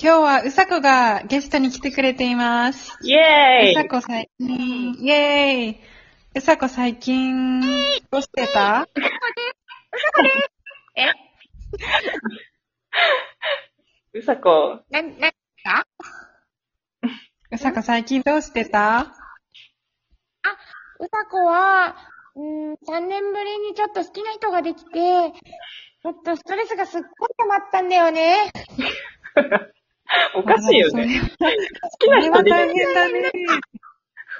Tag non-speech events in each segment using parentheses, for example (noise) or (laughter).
今日はうさこがゲストに来てくれています。イェーイうさこ最近、イェーイうさこ最近、どうしてた？うさこ、な、な、かうさこ。最近どうしてたうさこは、うーん、3年ぶりにちょっと好きな人ができて、ちょっとストレスがすっごい溜まったんだよね。(laughs) おかしいよね。好きそな人で変だね。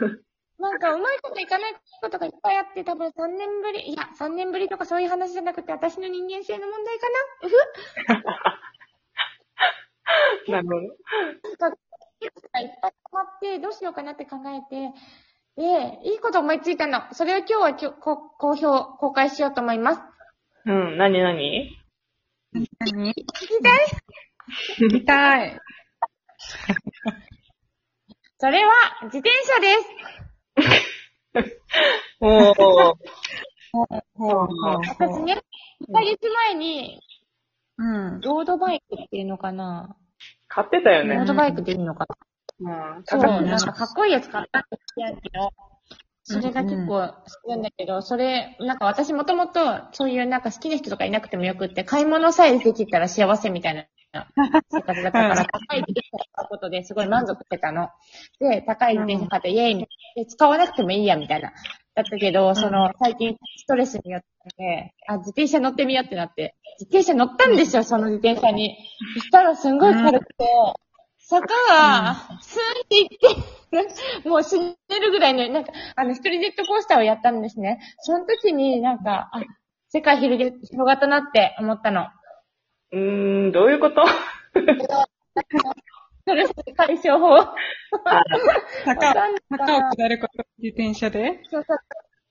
(laughs) なんかうまいこといかないことがいっぱいあって、多分3年ぶり、いや、3年ぶりとかそういう話じゃなくて、私の人間性の問題かな？う (laughs) ふなるほど。なんか、いっぱい溜まって、どうしようかなって考えて、で、いいこと思いついたの。それを今日はきょこ公表、公開しようと思います。うん、なになに何？聞きたい見たい。それは、自転車です。おー。私ね、1ヶ月前に、うん。ロードバイクっていうのかな買ってたよねロー。ドバイクっていうのかなうん、そう、なんかかっこいいやつ買ったんですけど、それが結構好きなんだけど、それ、なんか私もともとそういうなんか好きな人とかいなくてもよくって、買い物さえできたら幸せみたいな生活だったから、高い自転車買うことですごい満足してたの。で、高い自転車買って、イェイみたいなで使わなくてもいいや、みたいな。だったけど、その、最近ストレスによって、あ、自転車乗ってみようってなって、自転車乗ったんですよ、その自転車に。そしたらすんごい軽くて、坂が、スーンっていって、もう死ねるぐらいの、なんか、あの、一人ジェットコースターをやったんですね。その時になんか、あ、世界広げ、広がったなって思ったの。うーん、どういうこと？ストレス解消法。わ坂坂を下ること、自転車で？そうそう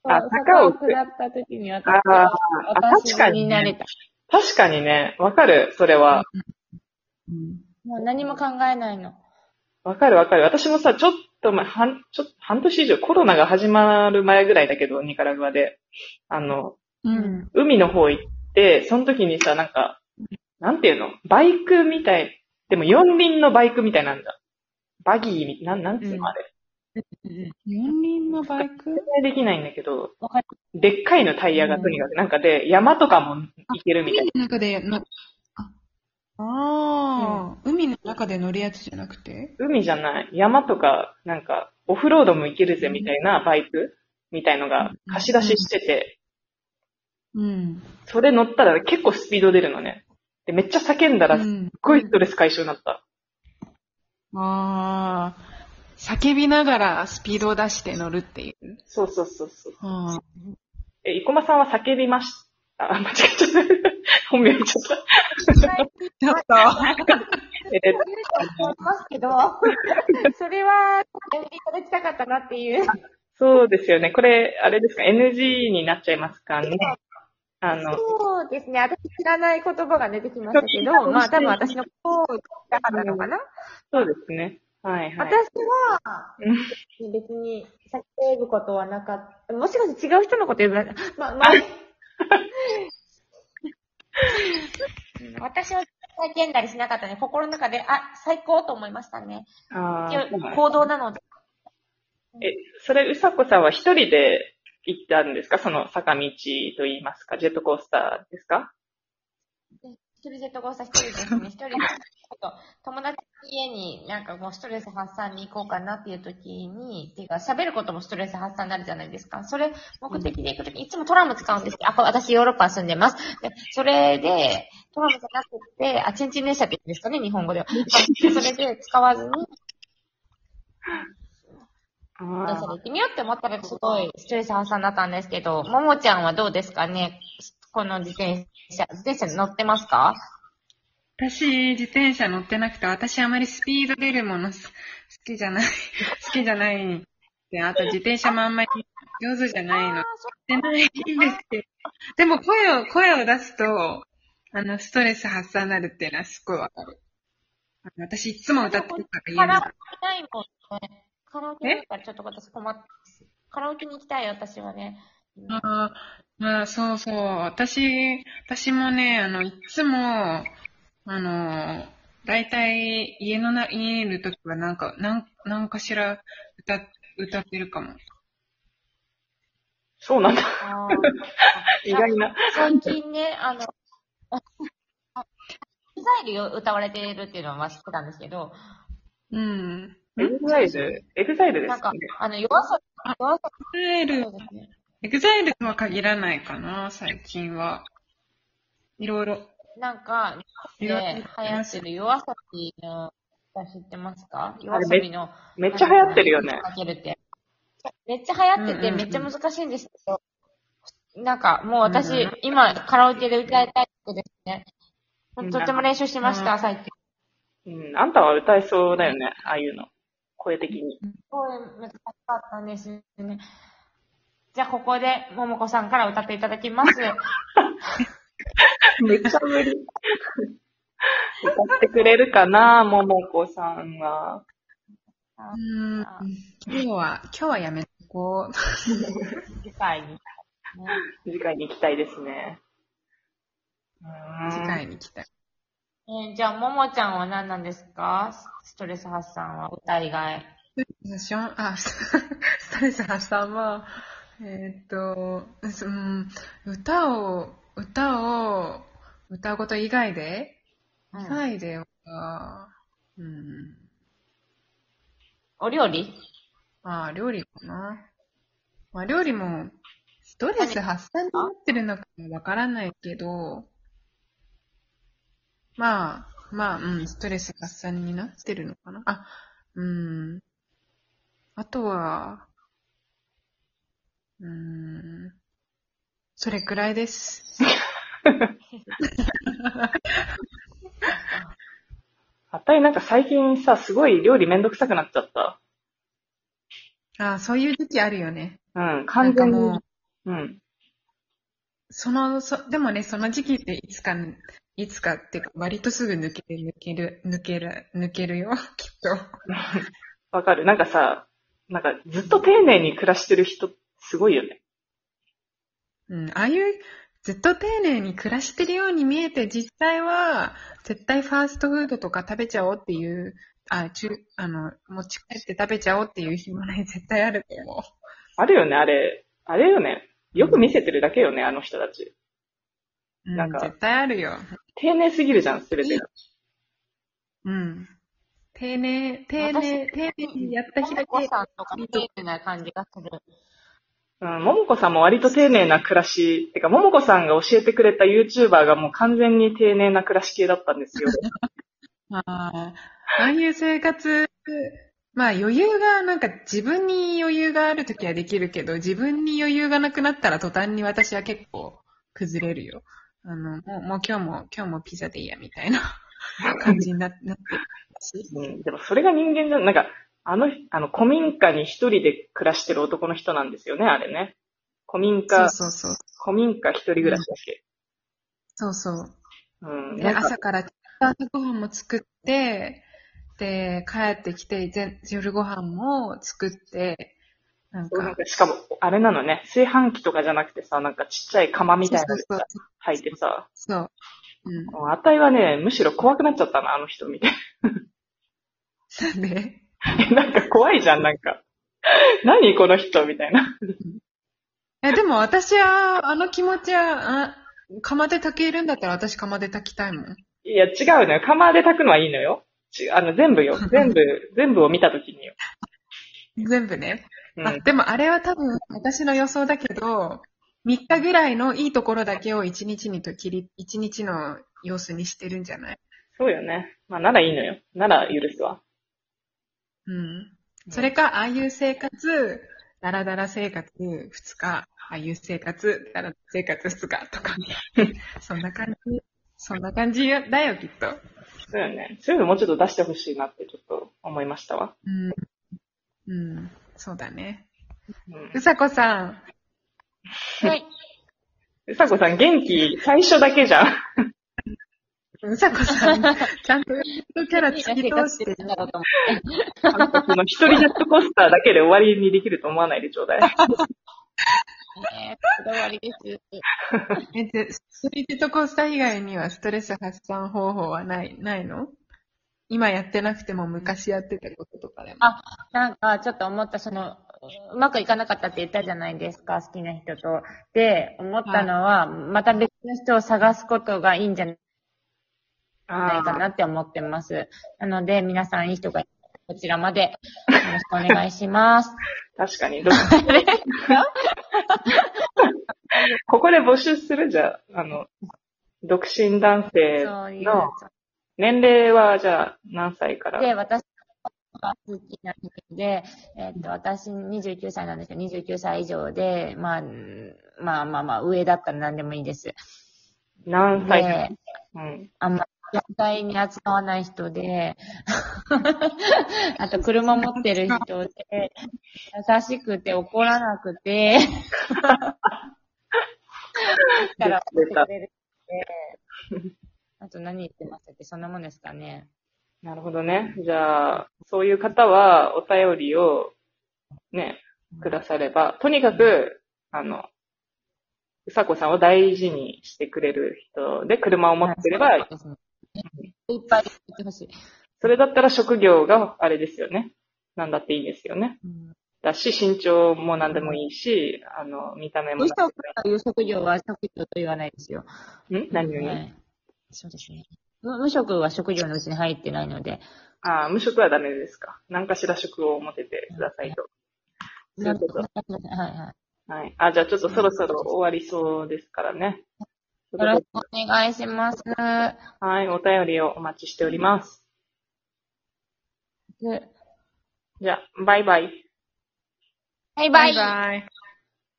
あそう坂を下った時に私は、あ私確かになれた。確かにね、わかる、それは。うん。もう何も考えないの。わかるわかる。私もさ、ちょっと前、半、ちょっと、半年以上、コロナが始まる前ぐらいだけど、ニカラグアで。あの、うん。海の方行って、その時にさ、なんか、なんていうの？バイクみたい。でも四輪のバイクみたいなんだ。バギーみ、なん、なんつううんのあれ？四輪のバイク？できないんだけど。でっかいのタイヤがとにかく、なんかで、山とかも行けるみたいな。海の中での、ああー、海の中で乗るやつじゃなくて？海じゃない。山とか、なんか、オフロードも行けるぜみたいなバイク？みたいのが貸し出ししてて、うん。それ乗ったら結構スピード出るのね。で、めっちゃ叫んだらすっうん。ごいストレス解消になった。ああ、叫びながらスピードを出して乗るっていう。そうそうそうそう。あえ、生駒さんは叫びました？あ、間違えちゃった。(laughs) 本名言っちゃった。ちょっと。えー思いますけど、(laughs) それは、やめていただきたかったなっていう。そうですよね。これ、あれですか ?NG になっちゃいますかね。あの、そうですね。私知らない言葉が出てきましたけど、まあ多分私の方を言いたかったのかな。そうですね。はいはい。私は、別に叫ぶことはなかった。もしかして違う人のこと言うな。ま、まあ、私は叫んだりしなかったね。心の中で、あ、最高と思いましたね。あ一応ー行動なので。え、それ、うさこさんは一人で行ったんですか？その坂道と言いますかジェットコースターですか？一人ジェットコースター一人ですね。一人で、友達の家になんかもうストレス発散に行こうかなっていう時に、っていうか喋ることもストレス発散になるじゃないですか。それ目的で行く時、いつもトラム使うんですよ。あ、私ヨーロッパ住んでます。で、それで、トラムじゃなくて、あ、チンチン電車って言うんですかね、日本語では。それで使わずに、電車で行ってみようって思ったらすごいストレス発散だったんですけど、ももちゃんはどうですかねこの自転車、自転車乗ってますか？私、自転車乗ってなくて、私あまりスピード出るものす好きじゃない。好きじゃない。(laughs) で、あと自転車もあんまり上手じゃないの。してないんですけど。でも声を、声を出すと、あの、ストレス発散になるっていうのはすっごいわかる。私いつも歌ってるから言えないカラオケ。ないもんね。カラオケだからちょっと私困って。カラオケに行きたい、私はね。ああ、まあ、そうそう。私、私もね、あの、いつも、あの、だいたい家のな、家にいるときはなんか、なん、なんかしら歌、歌ってるかも。そうなんだ。あ (laughs) 意外な。最近ね、あの、あエグザイルを歌われているっていうのは知ってたんですけど、うん。エグザイル、エグザイルでなんかすかね。、あの、夜遊び、夜遊エグザイルび、そうですね。エグザイルとは限らないかな、最近は。いろいろ。なんか、で流いろいろ行ってる夜遊びの歌知ってますか？夜遊びの。めっちゃ流行ってるよね。かけるって。めっちゃ流行ってて、めっちゃ難しいんですけど、なんか、もう私、うんうん今、カラオケで歌いたいことですね。うんとっても練習しました、うん最近。うん。あんたは歌えそうだよね。ああいうの。声的に。すごい難しかったんですね。じゃあ、ここで、ももこさんから歌っていただきます。(laughs) めっちゃ無理。歌ってくれるかな、ももこさんは。うん。今日は、今日はやめとこう。次回に。ね次回に行きたいですね。うーん次回に来たい。えーじゃあ、ももちゃんは何なんですか？ストレス発散は歌以外。ストレス発散は、えーっと、うん、歌を、歌を、歌うこと以外で、うん以外では、うん、お料理？まあ、料理かな。まあ、料理も、ストレス発散になってるのかわからないけど、まあ、まあ、うん、ストレス発散になってるのかな。あ、うん。あとは、うん、それくらいです。(laughs) あたいなんか最近さ、すごい料理めんどくさくなっちゃった。あそういう時期あるよね。うん、完全に。う、うん。その、そ、でもね、その時期っていつか、いつかっていうか、割とすぐ抜ける、抜ける、抜ける、抜けるよ、きっと。(laughs) わかる。なんかさ、なんかずっと丁寧に暮らしてる人、すごいよね。うん、ああいう、ずっと丁寧に暮らしてるように見えて、実際は、絶対ファーストフードとか食べちゃおうっていう、あ、中、あの、持ち帰って食べちゃおうっていう日もね、絶対あると思あるよね、あれ。あれよね。よく見せてるだけよね、あの人たち。う。うん、なんか絶対あるよ。丁寧すぎるじゃん、すべてが。うん。丁寧、丁寧、丁寧にやった日だけさんとか丁寧な感じがする。うん、ももこさんも割と丁寧な暮らし、てか、ももこさんが教えてくれた YouTuber がもう完全に丁寧な暮らし系だったんですよ。あ (laughs) あ、ああいう生活、まあ余裕が、なんか自分に余裕があるときはできるけど、自分に余裕がなくなったら途端に私は結構崩れるよ。あの、もうもう今日も、今日もピザでいいや、みたいな感じにななって。うん、でもそれが人間じゃん、なんか、あの、あの、古民家に一人で暮らしてる男の人なんですよね、あれね。古民そう家、そうそう。古民家一人暮らしだっけ？そうそう。うん。で、なんか朝から朝ご飯も作って、で、帰ってきて、ぜ夜ご飯も作って、なんか、なんかしかも、あれなのね、炊飯器とかじゃなくてさ、なんかちっちゃい釜みたいなのそうそう入ってさ、そう。うん。もうあたいはね、むしろ怖くなっちゃったな、あの人見て。(laughs) なんで？(laughs) なんか怖いじゃん、なんか。何この人みたいな。え、でも私は、あの気持ちは、あ、釜で炊けるんだったら私釜で炊きたいもん。いや、違うのよ。釜で炊くのはいいのよ。ちあの、全部よ。(laughs) 全部、全部を見たときによ。全部ね。うん。あ、でもあれは多分私の予想だけど、3日ぐらいのいいところだけを1日にと切り、1日の様子にしてるんじゃない？そうよね。まあ、ならいいのよ。なら許すわ。うん。それか、ああいう生活、ダラダラ生活2日、ああいう生活、ダラダラ生活2日とか、(laughs) そんな感じ、そんな感じだよ、きっと。そうよね。そういうのもうちょっと出してほしいなってちょっと思いましたわ。うん。うん。そうだね。うんう。さこさん。はい。うさこさん元気最初だけじゃん。うさこさん、(laughs) ちゃんとキャラ突き通してんだろうと思あの時の一人ジェットコースターだけで終わりにできると思わないでちょうだい。ねこだわりです。え、で、ストリートコースター以外にはストレス発散方法はない、ないの今やってなくても昔やってたこととかでも。あなんか、ちょっと思った、その、うまくいかなかったって言ったじゃないですか、好きな人と。で、思ったのは、また別の人を探すことがいいんじゃないあかなって思ってます。なので、皆さんいい人がこちらまでよろしくお願いします。(laughs) 確かに。ど (laughs) ここで募集する？じゃあ、あの、独身男性。の年齢はじゃあ何歳から？で、私が好きな人で、えっと、私29歳なんですけど、29歳以上で、まあ、まあまあまあ、上だったら何でもいいです。何歳？で、うん。あんまり絶対に扱わない人で、(laughs) あと車持ってる人で、優しくて怒らなくて、かられる人で、あと何言ってましたっけ？そんなもんですかね。なるほどね。じゃあ、そういう方はお便りをね、くだされば、とにかく、あの、うさこさんを大事にしてくれる人で車を持ってれば、いっぱい言ってほしい。それだったら職業があれですよね。なんだっていいですよね。うんだし、身長も何でもいいし、あの、見た目も無。職という職業は職業と言わないですよ。ん？何を言う、はい。そうですね。無無職は職業のうちに入ってないので。ああ、無職はダメですか。何かしら職を持ててくださいと。そういうこと。はいはい。はい。あ、じゃあちょっとそろそろ終わりそうですからね。よろしくお願いします。はい、お便りをお待ちしております。でじゃあ、バイバイ。バイバイ。バイバイ。